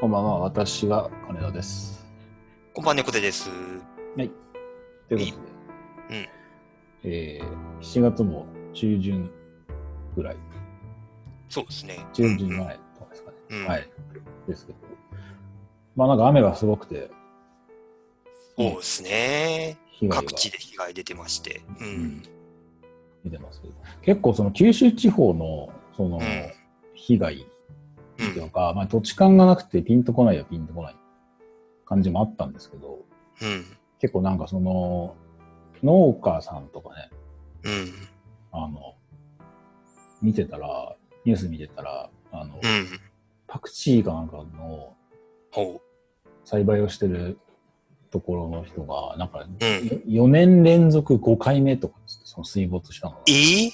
こんばんは、私が金田です。こんばんは、猫背です。はい。ということで、うんえー、7月も中旬ぐらい、そうですね。中旬うん前とかですかね。うんはい。ですけど、まあなんか雨がすごくて、そうですね。各地で被害出てまして。ううんん。出てますけど、結構その九州地方のそのうん被害うんっていうか、まあ土地勘がなくてピンとこないやピンとこない感じもあったんですけど、うん。結構なんかその農家さんとかね、うん。あの、見てたら、ニュース見てたら、あの、うん。パクチーかなんかのほ栽培をしてるところの人が、なんか、うん4年連続5回目とかその水没したのが。えー？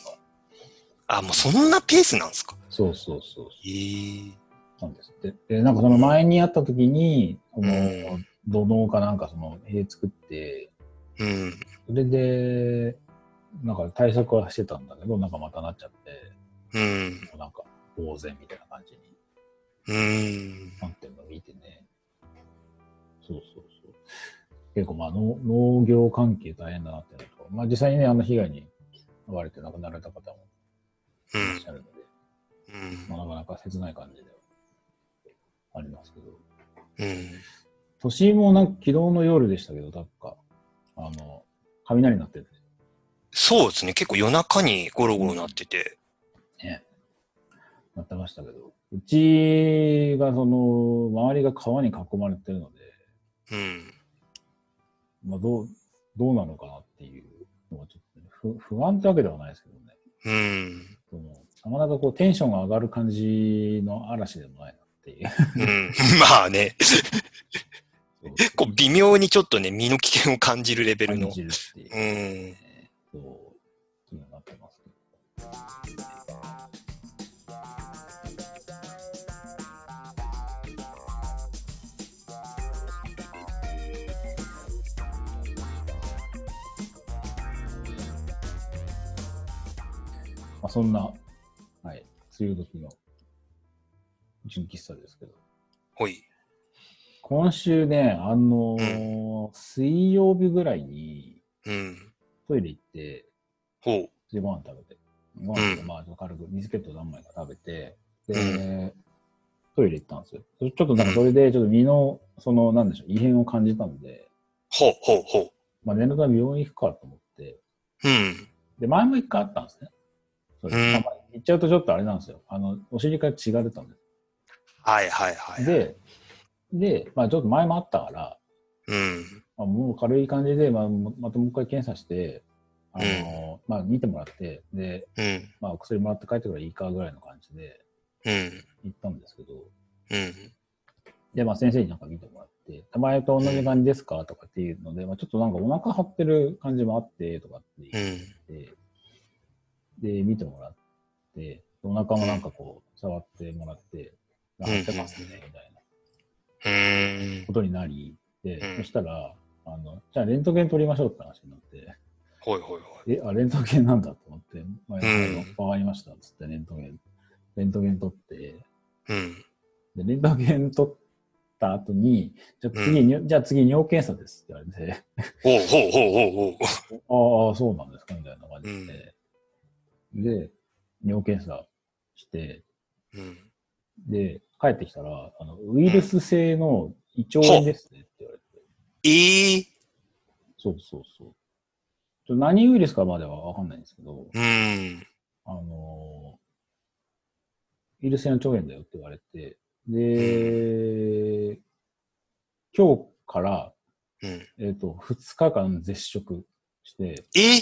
あ、もうそんなペースなんですか？そうそうそう。えーなんですって。で、なんかその前にやった時に、そのうん、土のうかなんかその、塀作って、うん。それで、なんか対策はしてたんだけど、なんかまたなっちゃって、うん。なんか、呆然みたいな感じにうん。なってるのを見てね。そうそうそう。結構まあ農農業関係大変だなっていうのと、まあ実際にね、あの被害に遭われて亡くなられた方もういらっしんゃるので、うんまあなかなか切ない感じではありますけど。うん。都心もなんか昨日の夜でしたけど、なんか、あの、雷になってるそうですね。結構夜中にゴロゴロなってて。ね。なってましたけど、うちがその、周りが川に囲まれてるので、うん。まあどう、どうなのかなっていうのはちょっとね、不不安ってわけではないですけどね。うん。そのなかなかこうテンションが上がる感じの嵐でもないなっていう。うん。まあね。こう微妙にちょっとね、身の危険を感じるレベルの感。じるっていうう。ん。そう、気になってます。まあ、そんな、はい、梅雨時の純喫茶ですけど。ほい。今週ね、あのー水曜日ぐらいにうん。トイレ行って、ほう。でご飯食べて、ご飯まあ軽くビスケット何枚か食べて、で、トイレ行ったんですよ。ちょっとなんかそれでちょっと身の、その、なんでしょう、異変を感じたんで、ほうほうほう。まあ念のため病院行くかと思って、うん。で、前も一回あったんですね。それうんまあまあ行っちゃうとちょっとあれなんですよ。あの、お尻から血が出たんではいはいはい。す。、で、で、まあちょっと前もあったから、うん。まあ、もう軽い感じで、まあ、もまたもう一回検査して、あの、まあ見てもらって、で、うん。まあ薬もらって帰ってからいいかぐらいの感じでうん。行ったんですけど、うん。で、まあ先生になんか見てもらって、前と同じ感じですか？とかっていうので、まあちょっとなんかお腹張ってる感じもあって、とかってう言っん。て、で、見てもらって、お腹もなんかこう、触ってもらって、ん張ってますね、みたいなうんこ。とになり、で、うんそしたら、あの、じゃあレントゲン取りましょうって話になって、ほいほいほい。え、あ、レントゲンなんだと思って、まあ、んわかりました、つってレントゲン、レントゲン取って、うん。で、レントゲン取った後に、じゃあ次、にじゃあ次尿検査ですって言われて、ほうほうほうほうほう。ああ、そうなんですかみたいな感じで。で、尿検査して、うん。で、帰ってきたら、あの、ウイルス性の胃腸炎ですねって言われて。ええそうそうそう。ちょ何ウイルスかまではわかんないんですけど、うん。あのウイルス性の腸炎だよって言われて、で、今日から、うん。えっ、と、2日間絶食して、え？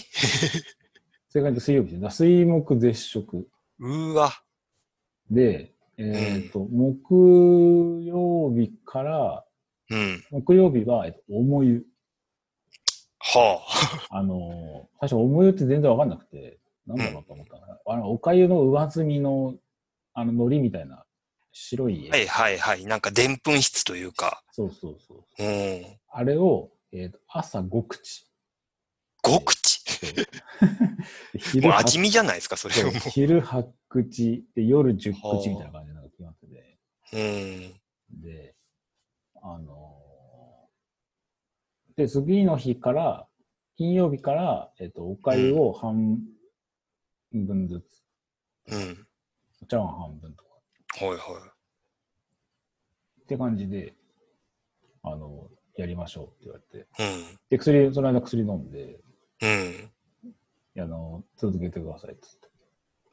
正解で水曜日。だ水木絶食。うわ。で、えっ、と、木曜日から、うん。木曜日は、えっと、重湯。はあのー最初重湯って全然わかんなくて、なんだろうと思ったの、あの、おかゆの上積みの、あの、海苔みたいな白い、あ。はいはいはい。なんか、でんぷん質というか。そうそうそう。うん。あれを、えっ、と、朝5口。5口。も昼8う味見じゃないですか、それそうはも昼8口で夜10口みたいな感じになって決まってて。う。うん。で、あのーで、次の日から、金曜日から、えっ、と、おかゆを半分ずつ、うん。お茶碗半分とか、はいはって感じで、あの、やりましょうって言われて。い。うん。で、薬、その間薬飲んで、うん。あの、続けてくださいって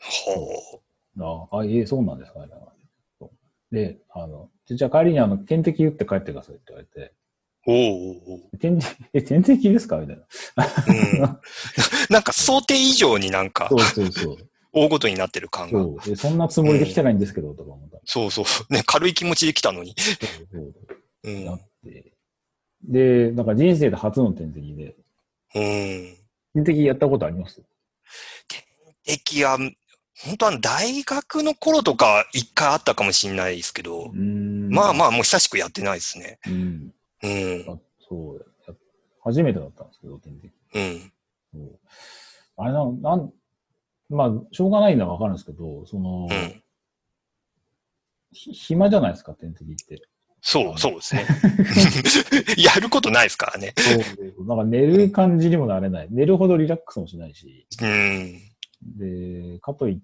ほ言って。あ、あ、ええそうなんですかみたいな感じそうで、あの、じゃあ帰りにあの、点滴打って帰ってくださいって言われて、う。おうおう。点滴、え、点滴ですか？みたいな。うん。なんか想定以上になんか そうそうそう。大ごとになってる感が。そそんなつもりで来てないんですけど、とか思った。そうそう。ね、軽い気持ちで来たのに。そうそううん。なって。で、なんか人生で初の点滴で、うん。点滴やったことあります？駅は、本当は大学の頃とか一回あったかもしれないですけど、まあまあ。あもう久しくやってないですね。うん。うん。あそうや。初めてだったんですけど、点滴。うん。あれな、なん、まあ、しょうがないのはわかるんですけど、その、うん。ひ暇じゃないですか、点滴って。そう、そうですね。やることないですからね。そう。なんか寝る感じにもなれない。寝るほどリラックスもしないし。うん。で、かといって、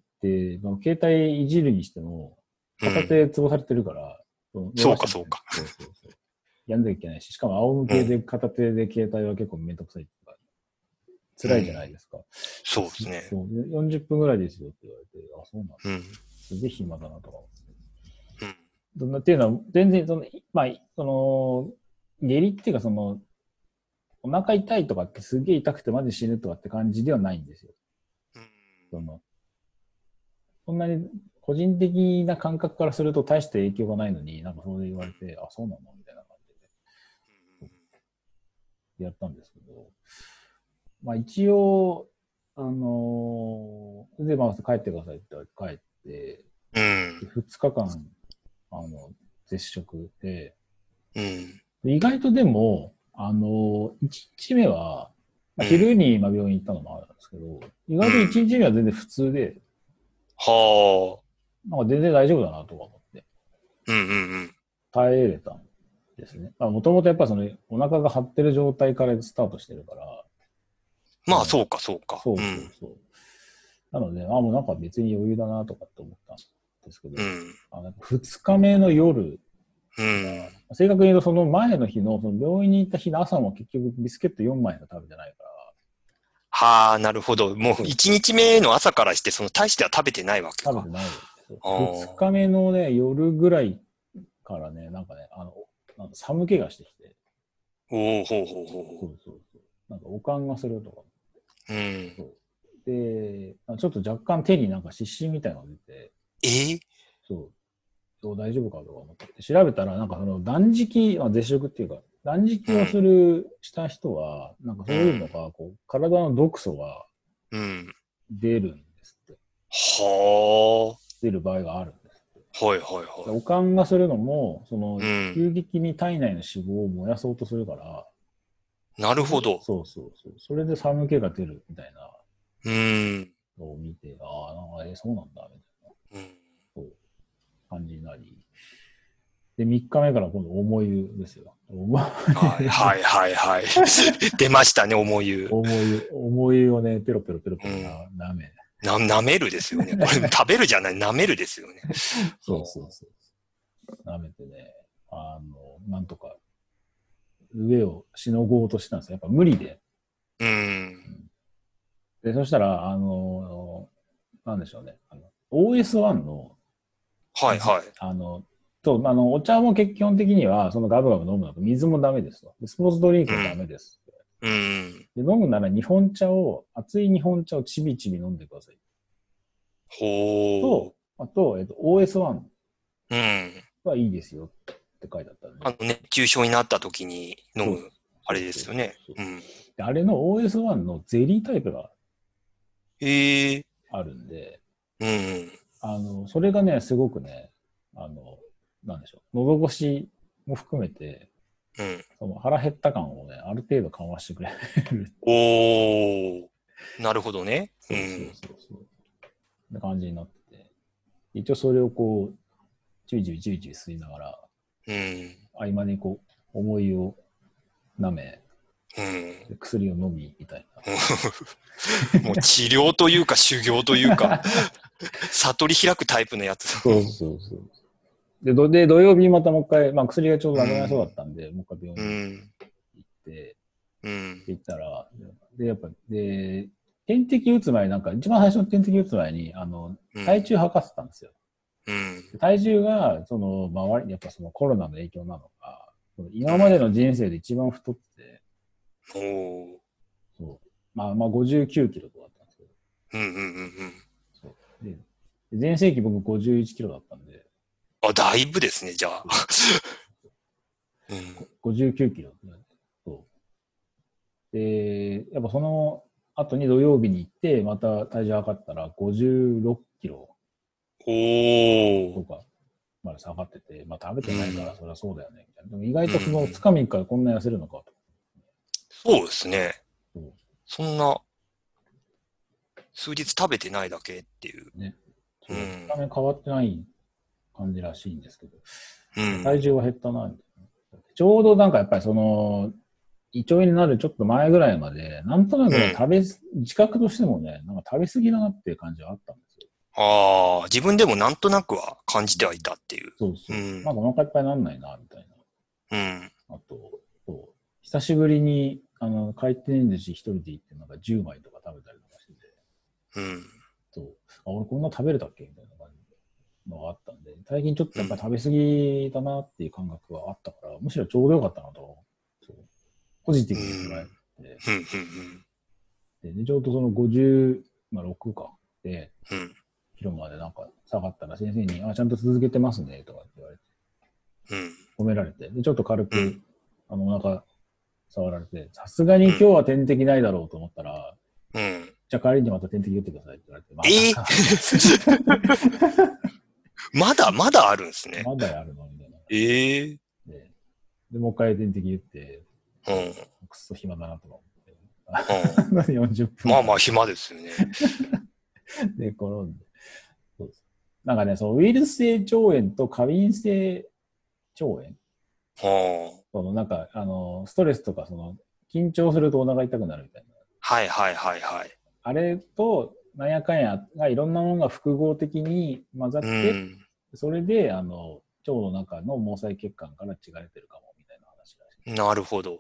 まあ、携帯いじるにしても、うん片手潰されてるから、そそうかそうか。そうそうそう。やんなきゃいけないし、しかも仰向けで片手で携帯は結構めんどくさいっていうか、辛いじゃないですか。そうですね。そうで40分ぐらいですよって言われて、あ、そうなんだ。うん。すげえ暇だなとか思って。うん。どんなっていうのは、全然その、まあ、その、下痢っていうかその、お腹痛いとかってすげえ痛くてマジ死ぬとかって感じではないんですよ。その、そんなに個人的な感覚からすると大して影響がないのに、なんかそれで言われて、あ、そうなの？みたいな感じでやったんですけど、まあ一応、あのーで、まあ帰ってくださいって帰って、うん。2日間、あの、絶食で、うん。で意外とでも、あの、1日目は、まあ昼にまあ病院行ったのもあるんですけど、意外と1日目は全然普通で、はあ。なんか全然大丈夫だなとか思って、うんうんうん。耐えれたんですね。もともとやっぱその、お腹が張ってる状態からスタートしてるから、まあ、そうか、そうか。そうそうそう。なので、あ、もうなんか別に余裕だなとかって思ったんですけど、うん。あなんか2日目の夜、うん。正確に言うとその前の日の、その病院に行った日の朝も結局ビスケット4枚しか食べてないから、はあ、なるほど。もう一日目の朝からして、その大しては食べてないわけか。食べてないんですよ。あー2日目のね、夜ぐらいからね、なんかね、あの、なんか寒気がしてきて、おおほうほうほうそほうそうそう。なんか、おかんがするとか。う。うん。で、ちょっと若干手になんか湿疹みたいなのが出て、えー？そう、そう大丈夫かとか思って、調べたら、なんかその断食、まあ、絶食っていうか、断食をする、した人は、なんかそういうのが、こう、体の毒素がうん。出るんですって。は出る場合があるんですって。あ。はいはいはい。おかんがするのも、その、うん。急激に体内の脂肪を燃やそうとするから、なるほど。そうそうそう。それで寒気が出るみたいなうん。のを見て、ああ、なんか、えそうなんだ、みたいな。うんそう感じになり。で、3日目から今度重湯ですよ。重はいはいはいはい。出ましたね、重湯。重湯、重湯をね、ペロペロペロペロな舐め。な、舐めるですよね。これ 食べるじゃない、舐めるですよね。そうそうそう。舐めてね、あの、なんとか、上をしのごうとしてたんですよ。やっぱ無理で。うん。で、そしたら、あの、なんでしょうね。あの OS1 の、はいはい。あの、と、あの、お茶も結基本的には、そのガブガブ飲むのと、水もダメですと。でスポーツドリンクもダメです。うん。で飲むなら日本茶を、熱い日本茶をちびちび飲んでください。ほと、あと、えっと、OS1 う。うん。はいいですよって書いてあったんで。あの、熱中症になった時に飲そうむ、あれですよね。そうそううん。であれの OS1 のゼリータイプがええあるんで、うん。あの、それがね、すごくね、あの、なんでしょう、喉越しも含めて、うん。その腹減った感をね、ある程度緩和してくれる。おー。なるほどね。うそうそうんそうそう。な感じになってて、一応それをこう、ちびちびちびちび吸いながら、うん。合間にこう、思いを舐め、うん。薬を飲み、みたいな。もう治療というか修行というか、悟り開くタイプのやつ。そうそうそう。で、どで土曜日またもう一回、まあ薬がちょうどなくなりそうだったんで、もう一回病う院にん。行って、うん。行ったら、で、やっぱ、で、点滴打つ前になんか、一番最初の点滴打つ前に、あの、うん体重測ってたんですよ。うん。で体重が、その、周り、やっぱそのコロナの影響なのか、今までの人生で一番太って、おー。そう。まあ、まあ59キロとかだったんですけど、うんうんうんうん。そう。で、全盛期僕51キロだったんで、あ、だいぶですね、じゃあ。うん。59キロ。で、やっぱその後に土曜日に行って、また体重測ったら56キロおーと。かまで下がってて、まあ食べてないからそりゃそうだよね、みたいな。でも意外とその2日3日でこんな痩せるのかと。そうですねそんな、数日食べてないだけっていう。そううん見た目変わってない感じらしいんですけど、うん。体重は減ったな。ちょうどなんかやっぱりその、胃腸炎になるちょっと前ぐらいまで、なんとなくねうん食べ、自覚としてもね、なんか食べ過ぎだなっていう感じはあったんですよ。ああ、自分でもなんとなくは感じてはいたっていう。そうそう。うんなんかお腹いっぱいになんないな、みたいうん。な。あと、そう久しぶりに、あの、回転寿司一人で行って、なんか10枚とか食べたりとかしてて、うん。そう。あ、俺こんな食べれたっけ？みたいなのがあったんで、最近ちょっとやっぱり食べ過ぎだなっていう感覚があったから、むしろちょうどよかったなと、ポジティブに捉えて。ででちょうどその56か。で、うん。キロまでなんか下がったら先生に、あ、ちゃんと続けてますね、とかって言われて、うん。褒められて、で、ちょっと軽く、うん。あの、お腹触られて、さすがに今日は点滴ないだろうと思ったら、うん。じゃあ帰りにまた点滴打ってくださいって言われて、まえ まだ、まだあるんですね。まだやるのみたいな。ええで、でもう一回点滴打って、うん。くっそ暇だなとか思って。うん。40分。まあまあ暇ですよね。で、転んで。そうです。なんかね、そのウイルス性腸炎と過敏性腸炎はそのなんか、あの、ストレスとか、その、緊張するとお腹痛くなるみたいな。あ。はいはいはいはい。あれと、なんやかんやがいろんなものが複合的に混ざっうて、ん。それで、あの、腸の中の毛細血管から血が出てるかも、みたいな話らしい。なるほど。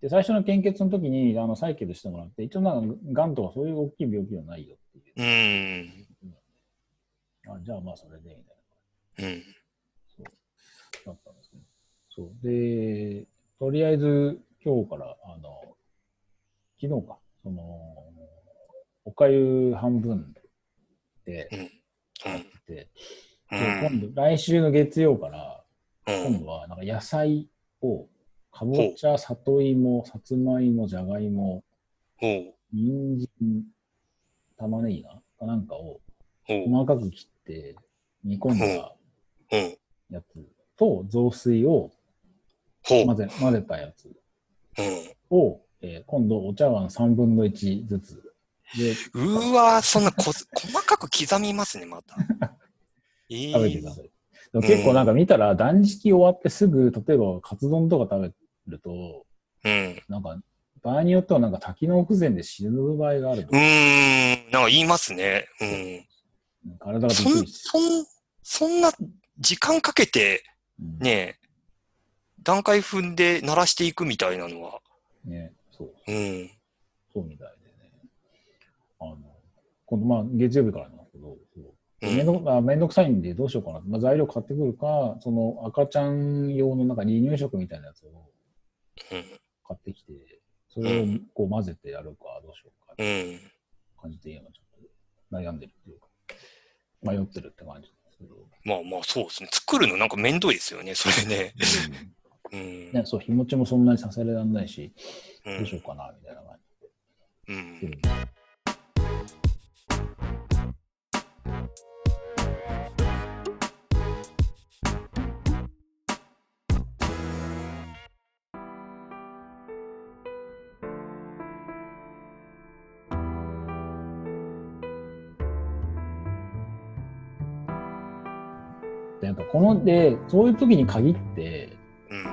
で、最初の献血の時に、あの、採血してもらって、一応なんか、癌とかそういう大きい病気はないよっていう。うん。あじゃあまあそれで、みたいな。うん。だったんですね。そう。で、とりあえず今日から、あの、昨日か、その、おかゆ半分でうん。やって、でうん。今度、来週の月曜から、うん。今度はなんか野菜を、かぼちゃ、里芋、さつまいも、じゃがいも。人参、玉ねぎなかな？んかを。細かく切って煮込んだうん。やつと雑炊を。混ぜ混ぜたやつうん。を、えー今度お茶碗3分の1ずつでうわーそんなこ、細かく刻みますね、また。ええ食べてください。でも結構なんか見たら断食終わってすぐ、例えばカツ丼とか食べると、うん。なんか場合によってはなんか多機能不全で死ぬ場合があるとう。ーん。なんか言いますね。うん。体がびっそん。そん、そんな時間かけて、うんね、段階踏んで鳴らしていくみたいなのは、ね、そう、うん。そうみたい今度まあ月曜日からなんですけど、めんどあめんどくさいんでどうしようかな。まあ、材料買ってくるか、その赤ちゃん用のなんか離乳食みたいなやつをうん。買ってきて、それをこう混ぜてやるか、どうしようか、うん。感じで今ちょっと悩んでるっていうか、迷ってるって感じですけど。まあまあそうですね。作るのなんかめんどいですよね、それね。うん。ね、そう、日持ちもそんなにさせられないし、うんどうしようかな、みたいな感うんじで。で、やっぱこの、で、そういう時に限って、うん。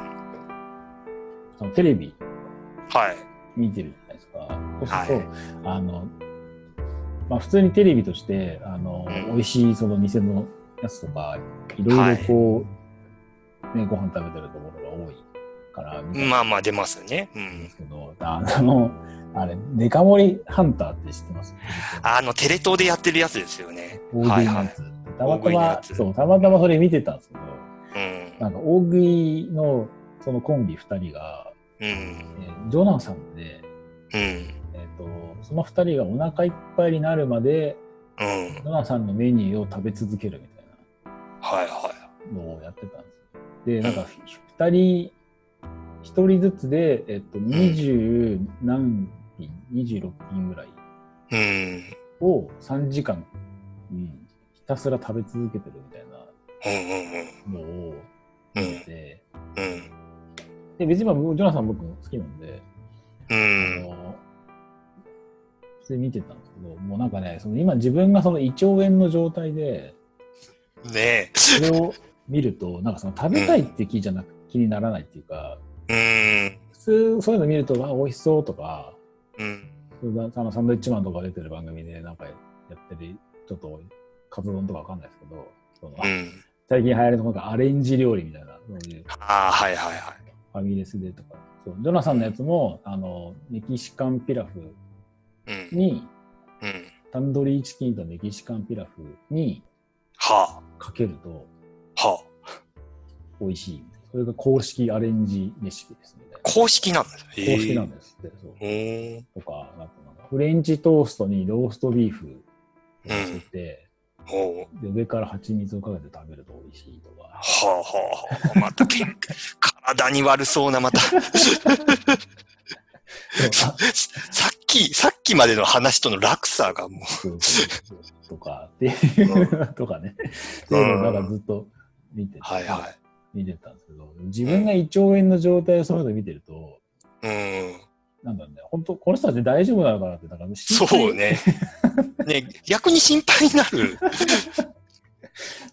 そのテレビはい。見てるじゃないですか。そうすると、はあの、まあ普通にテレビとして、あの、うん美味しいその店のやつとか、いろいろこう、ね、ご飯食べてるところが多いから、まあまあ出ますね。うでん。すけど、あの、あれ、デカ盛りハンターって知ってます？あの、テレ東でやってるやつですよね。はいはい。たま大たま、そう、たまたまそれ見てたんですけど、うん。なんか大食いのそのコンビ二人が、うん。えージョナサンで、うん。えっ、と、その二人がお腹いっぱいになるまで、うん。ジョナサンのメニューを食べ続けるみたいはいはなのをやってたんですよ。で、なんか二人、一人ずつで、えっ、と、二十何品、二十六品ぐらい。を3時間、うん、ひたすら食べ続けてるみたいうんうんうん。なのをうん見てて、うん。で、別にまあ、ジョナサン僕も好きなんで、うあん。の普通に見てたんですけど、もうなんかね、その今自分がその胃腸炎の状態で、ねそれを見ると、なんかその食べたいって気じゃなく、気にならないっていうか、え。普通そういうの見ると、あ、美味しそうとか、うん。うん。あのサンドイッチマンとか出てる番組でなんかやってる、ちょっとカツ丼とかわかんないですけど、そのあうん。最近流行りのなんかアレンジ料理みたいな、そういうああ、はいはいはい。ファミレスでとか、そうジョナサンのやつも、あの、メキシカンピラフうん。に、うん。タンドリーチキンとメキシカンピラフにはかけるとあ。はあ。美味しい。それが公式アレンジレシピですね。公式なんです。公式なんですって。そう。とか、なんかフレンチトーストにローストビーフを乗せて、で上から蜂蜜をかけて食べると美味しいとか。はあはあはあ。またけん、体に悪そうな、また。さ さっき、さっきまでの話との落差がもそうそうそうとか、っていう、とかね。っていうのをなんかずっと見てて、う。はいは見てたんですけど、自分が胃腸炎の状態をそういうの見てると、い。うん。なんだろうね、本当この人たち大丈夫なのかなって、なんか心配そうね。ね、逆に心配になる。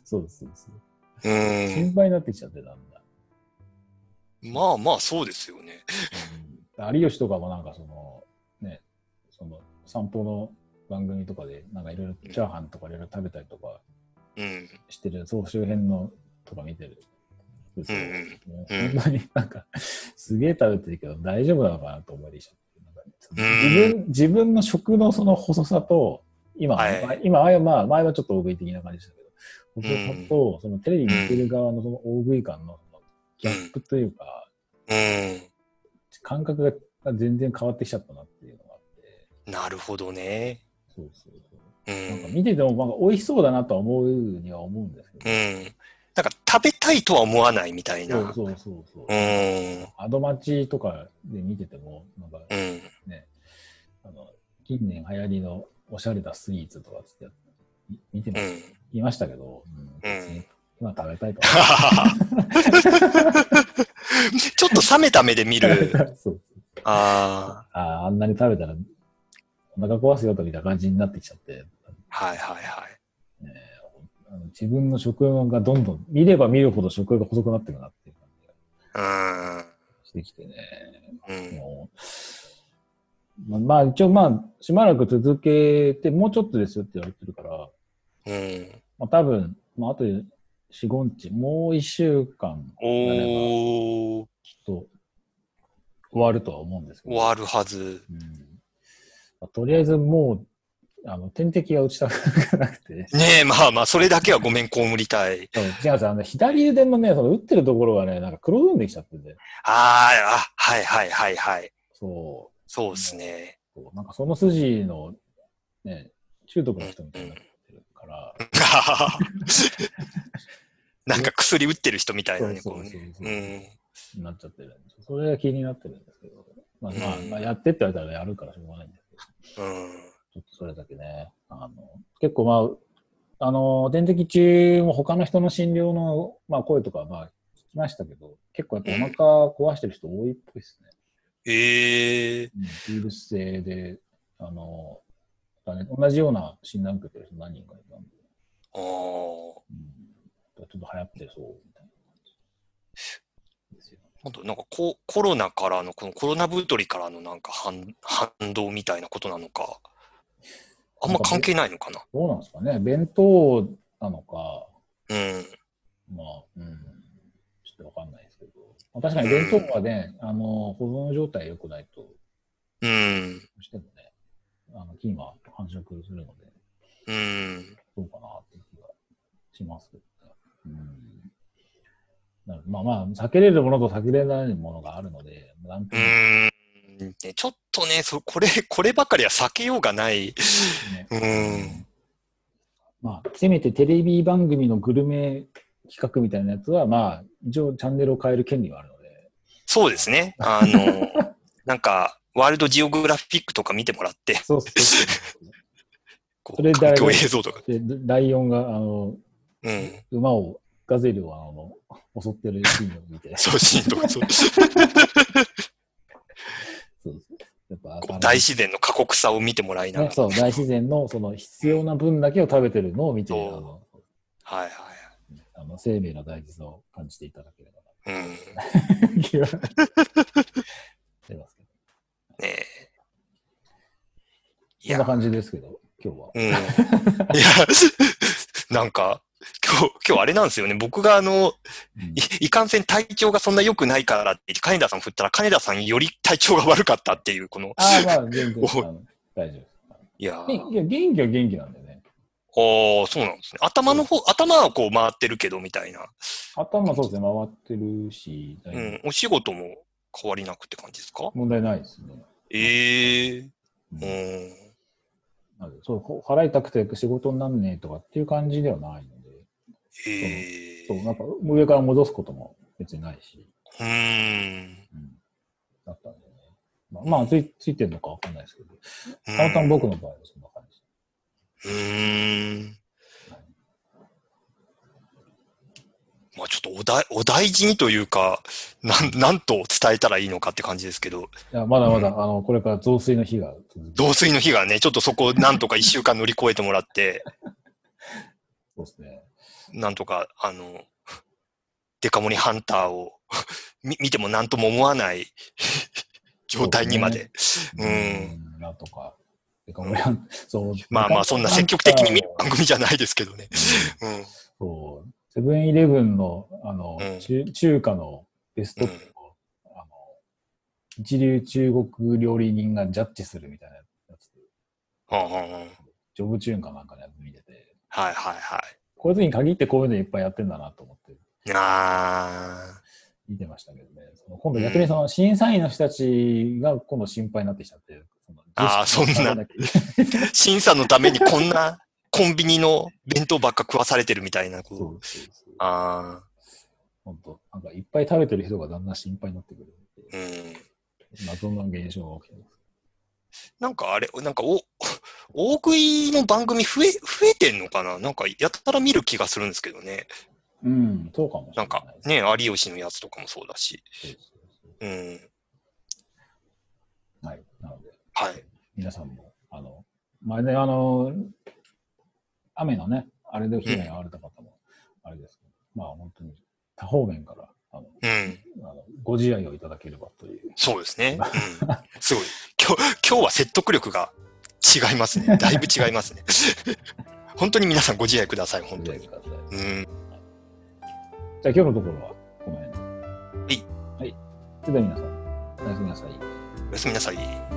そうそうそう。うん。心配になってきちゃってたんだ。まあまあ、そうですよね。うん、有吉とかもなんかその、ね、その散歩の番組とかで、なんかいろいろチャーハンとかいろいろ食べたりとかうん。してる、総周辺のとか見てる。うんもううん本当になんか、すげえ食べてるけど大丈夫なのかなと思いでしょ。自分自分の食のその細さと、今、はい今は、まあ、前はちょっと大食い的な感じでしたけど、細さと、そのテレビ見てる側のその大食い感のギャップというか、うん。感覚が全然変わってきちゃったなっていうのがあって、なるほどね。そうそうそう。うなんかん。見ててもなんか美味しそうだなとは思うには思うんですけど、うん。なんか食べたいとは思わないみたいな。そうそうそうそう。うん。アドマチとかで見てても、なんかうん。ね、あの、近年流行りのおしゃれなスイーツとかつって見て。いましたけど、うん別に今食べたいと ちょっと冷めた目で見る。そうあああ、あんなに食べたらお腹壊すよとみたいな感じになってきちゃって、あ。はいはいはい。自分の食欲がどんどん、見れば見るほど食欲が細くなってるなっていう感じがしてきてね。うん。ままあ一応まあしばらく続けてもうちょっとですよって言われてるから、うん。まあ多分、まああと4、5日、もう1週間おー、と終わるとは思うんですけど。終わるはず。うんまあとりあえずもう、あの、点滴が打ちたくなくて。ねえ、まあまあ、それだけはごめん、被りたい。そう違うんあの、左腕のね、その打ってるところがね、なんか黒ずんできちゃってて。あーあ、はいはいはいはい。そそうですね。う。そうなんかその筋の、ね、中毒の人みたいになってるから。なんか薬打ってる人みたいなね、こうそうそうそうね。なっちゃってるんですよそれが気になってるんですけど。まあ、まあやってって言われたらやるからしょうがないんですけど。うん。うん。ちょっとそれだけね。あの、結構まあ、あの、点滴中も他の人の診療の、まあ、声とかまあ聞きましたけど、結構やっぱお腹壊してる人多いっぽいですね。ええうんウイルス性で、あの、だね、同じような診断受けてる人何人かいたんで、ああ。うん、かちょっと流行ってそうみたいな感じですよ。本当なんかココロナからの、このコロナ太りからのなんか反反動みたいなことなのか、あんま関係ないのかな？どうなんですかね？弁当なのか、うん。まあ、うん。ちょっとわかんないですけど。まあ、確かに弁当はね、うん、あの、保存状態良くないと、うん。どうしてもね、あの、菌は繁殖するので、うん。どうかなっていう気がしますけどね。うん。まあまあ、避けれるものと避けれないものがあるので、なんんちょっとね、そこれ、こればかりは避けようがない。ね、うん。まあ、せめてテレビ番組のグルメ企画みたいなやつは、まあ、一応チャンネルを変える権利はあるので。そうですね。あの、なんか、ワールドジオグラフィックとか見てもらって。そうそうそれで、映像とか。で、ライオンが、あの、うん、馬を、ガゼルをあの襲ってるシーンを見て。そう、シーンとか、そう。そうやっぱ大自然の過酷さを見てもらいながら。そう、大自然のその必要な分だけを食べてるのを見て、あのはいはい。あの生命の大事さを感じていただければな。うん。ねえ。そんな感じですけど、今日は。うん。いや、なんか、今日、今日あれなんですよね。僕があの、うん、いいかんせん体調がそんな良くないからって金田さん振ったら、金田さんより体調が悪かったっていう、この。ああ、まあ、全然大丈夫いやいや、元気は元気なんだよね。ああ、そうなんですね。頭の方、頭はこう回ってるけど、みたいな。頭そうですね、回ってるし。うん、お仕事も変わりなくって感じですか？問題ないですね。ええー、うん。そう払いたくて仕事になんねえとかっていう感じではないので。えそう、なんか上から戻すことも別にないし。うん。うん。だったんでね。まあ、まあ、ついついてるのかわかんないですけど、たまたま僕の場合はそんな感じ。うん。まあちょっとお大お大事にというか、なん、なんと伝えたらいいのかって感じですけど。いや、まだまだ、うん、あの、これから増水の日が増水の日がね、ちょっとそこをなんとか一週間乗り越えてもらって。そうですね。なんとか、あの、デカモニハンターを 見見ても何とも思わない状態にまで。うね、うん。なんとか。デカモニハンそう。まあまあ、そんな積極的に見る番組じゃないですけどね。うん。そう。セブンイレブンの、あの、うん、中中華のベストを、うん、あの、一流中国料理人がジャッジするみたいなやつで。はあはあ、ジョブチューンかなんかのやつ見てて。はいはいはい。こういう時に限ってこういうのいっぱいやってんだなと思って。ああ。見てましたけどね。その今度逆にその審査員の人たちが今度心配になってきちゃって。ああ、そんな。審査のためにこんな コンビニの弁当ばっか食わされてるみたいな。そうそうそうああ。本当なんかいっぱい食べてる人がだんだん心配になってくる。うん。謎の現象が起きてます。なんかあれ、なんかお、大食いの番組増え、増えてんのかな？なんかやったら見る気がするんですけどね。うん、そうかもしれない。なんかね、有吉のやつとかもそうだし。うん。はい。なので、はい。皆さんも、あの、前ね、あの、雨のね、あれで被害に遭われた方も、あれですけど、うん、まあ本当に多方面から、あの、うん、あのご自愛をいただければという。そうですね。うん、すごい。今日、今日は説得力が違いますね。だいぶ違いますね。本当に皆さんご自愛ください、本当に。うん。じゃあ今日のところはこの辺で。はい。はい。それでは皆さん、おやすみなさい。おやすみなさい。